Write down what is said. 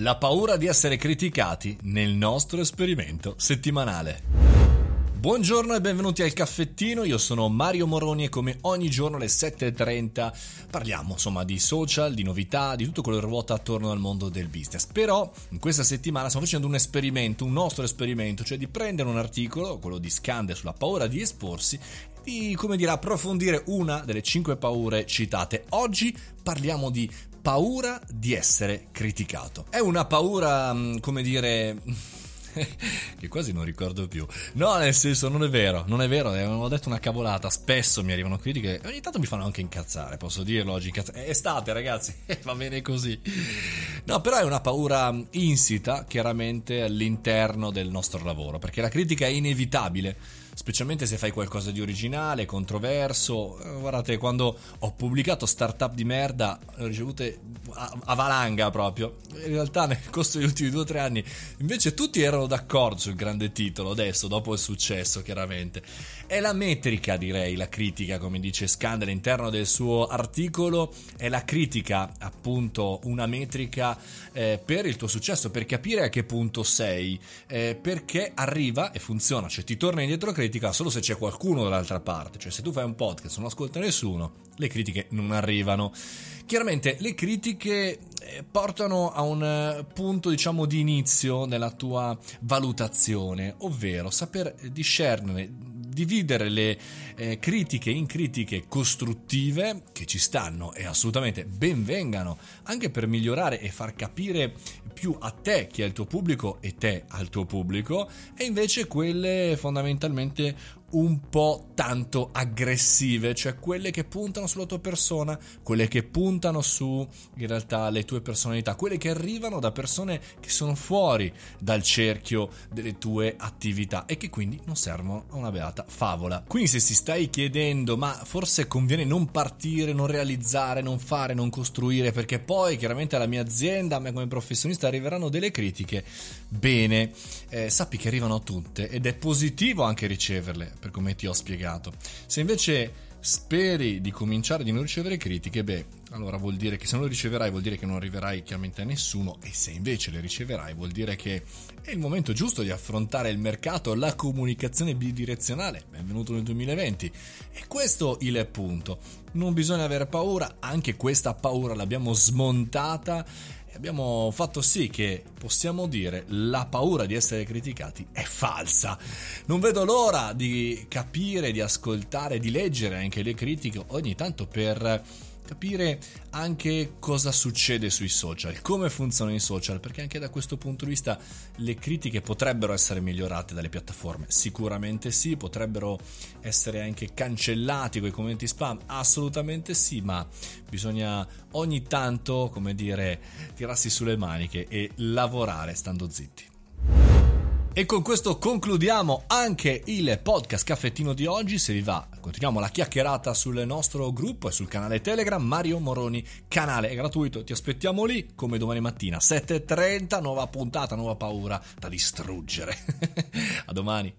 La paura di essere criticati nel nostro esperimento settimanale. Buongiorno e benvenuti al caffettino, io sono Mario Moroni e come ogni giorno alle 7.30 parliamo insomma di social, di novità, di tutto quello che ruota attorno al mondo del business. Però in questa settimana stiamo facendo un esperimento, un nostro esperimento, cioè di prendere un articolo, quello di Scande sulla paura di esporsi, di come dire approfondire una delle cinque paure citate. Oggi parliamo di paura di essere criticato. È una paura, mm, come dire che quasi non ricordo più. No, nel senso, non è vero, non è vero, ho detto una cavolata. Spesso mi arrivano critiche, ogni tanto mi fanno anche incazzare, posso dirlo oggi. Incazzare. È estate, ragazzi, va bene così. No, però è una paura insita, chiaramente, all'interno del nostro lavoro, perché la critica è inevitabile specialmente se fai qualcosa di originale, controverso. Eh, guardate, quando ho pubblicato Startup di merda, ho ricevute a valanga proprio. In realtà nel corso degli ultimi due o tre anni invece tutti erano d'accordo sul grande titolo, adesso, dopo il successo chiaramente. È la metrica, direi, la critica, come dice Scand all'interno del suo articolo, è la critica, appunto, una metrica eh, per il tuo successo, per capire a che punto sei, eh, perché arriva e funziona, cioè ti torna indietro critica critica solo se c'è qualcuno dall'altra parte, cioè se tu fai un podcast non ascolta nessuno, le critiche non arrivano. Chiaramente le critiche eh, portano a un eh, punto diciamo di inizio nella tua valutazione, ovvero saper discernere dividere le eh, critiche in critiche costruttive che ci stanno e assolutamente benvengano anche per migliorare e far capire più a te chi è il tuo pubblico e te al tuo pubblico e invece quelle fondamentalmente un po' tanto aggressive, cioè quelle che puntano sulla tua persona, quelle che puntano su in realtà le tue personalità, quelle che arrivano da persone che sono fuori dal cerchio delle tue attività e che quindi non servono a una beata favola. Quindi se si stai chiedendo ma forse conviene non partire, non realizzare, non fare, non costruire perché poi chiaramente alla mia azienda, a me come professionista arriveranno delle critiche, bene, eh, sappi che arrivano tutte ed è positivo anche riceverle per come ti ho spiegato. Se invece speri di cominciare di non ricevere critiche, beh, allora vuol dire che se non le riceverai vuol dire che non arriverai chiaramente a nessuno e se invece le riceverai vuol dire che è il momento giusto di affrontare il mercato, la comunicazione bidirezionale, benvenuto nel 2020 e questo il punto. Non bisogna avere paura, anche questa paura l'abbiamo smontata abbiamo fatto sì che possiamo dire la paura di essere criticati è falsa. Non vedo l'ora di capire, di ascoltare, di leggere anche le critiche ogni tanto per capire anche cosa succede sui social, come funzionano i social, perché anche da questo punto di vista le critiche potrebbero essere migliorate dalle piattaforme, sicuramente sì, potrebbero essere anche cancellati quei commenti spam, assolutamente sì, ma bisogna ogni tanto, come dire, tirarsi sulle maniche e lavorare stando zitti. E con questo concludiamo anche il podcast caffettino di oggi. Se vi va, continuiamo la chiacchierata sul nostro gruppo e sul canale Telegram Mario Moroni, canale è gratuito, ti aspettiamo lì come domani mattina 7:30, nuova puntata, nuova paura da distruggere. A domani.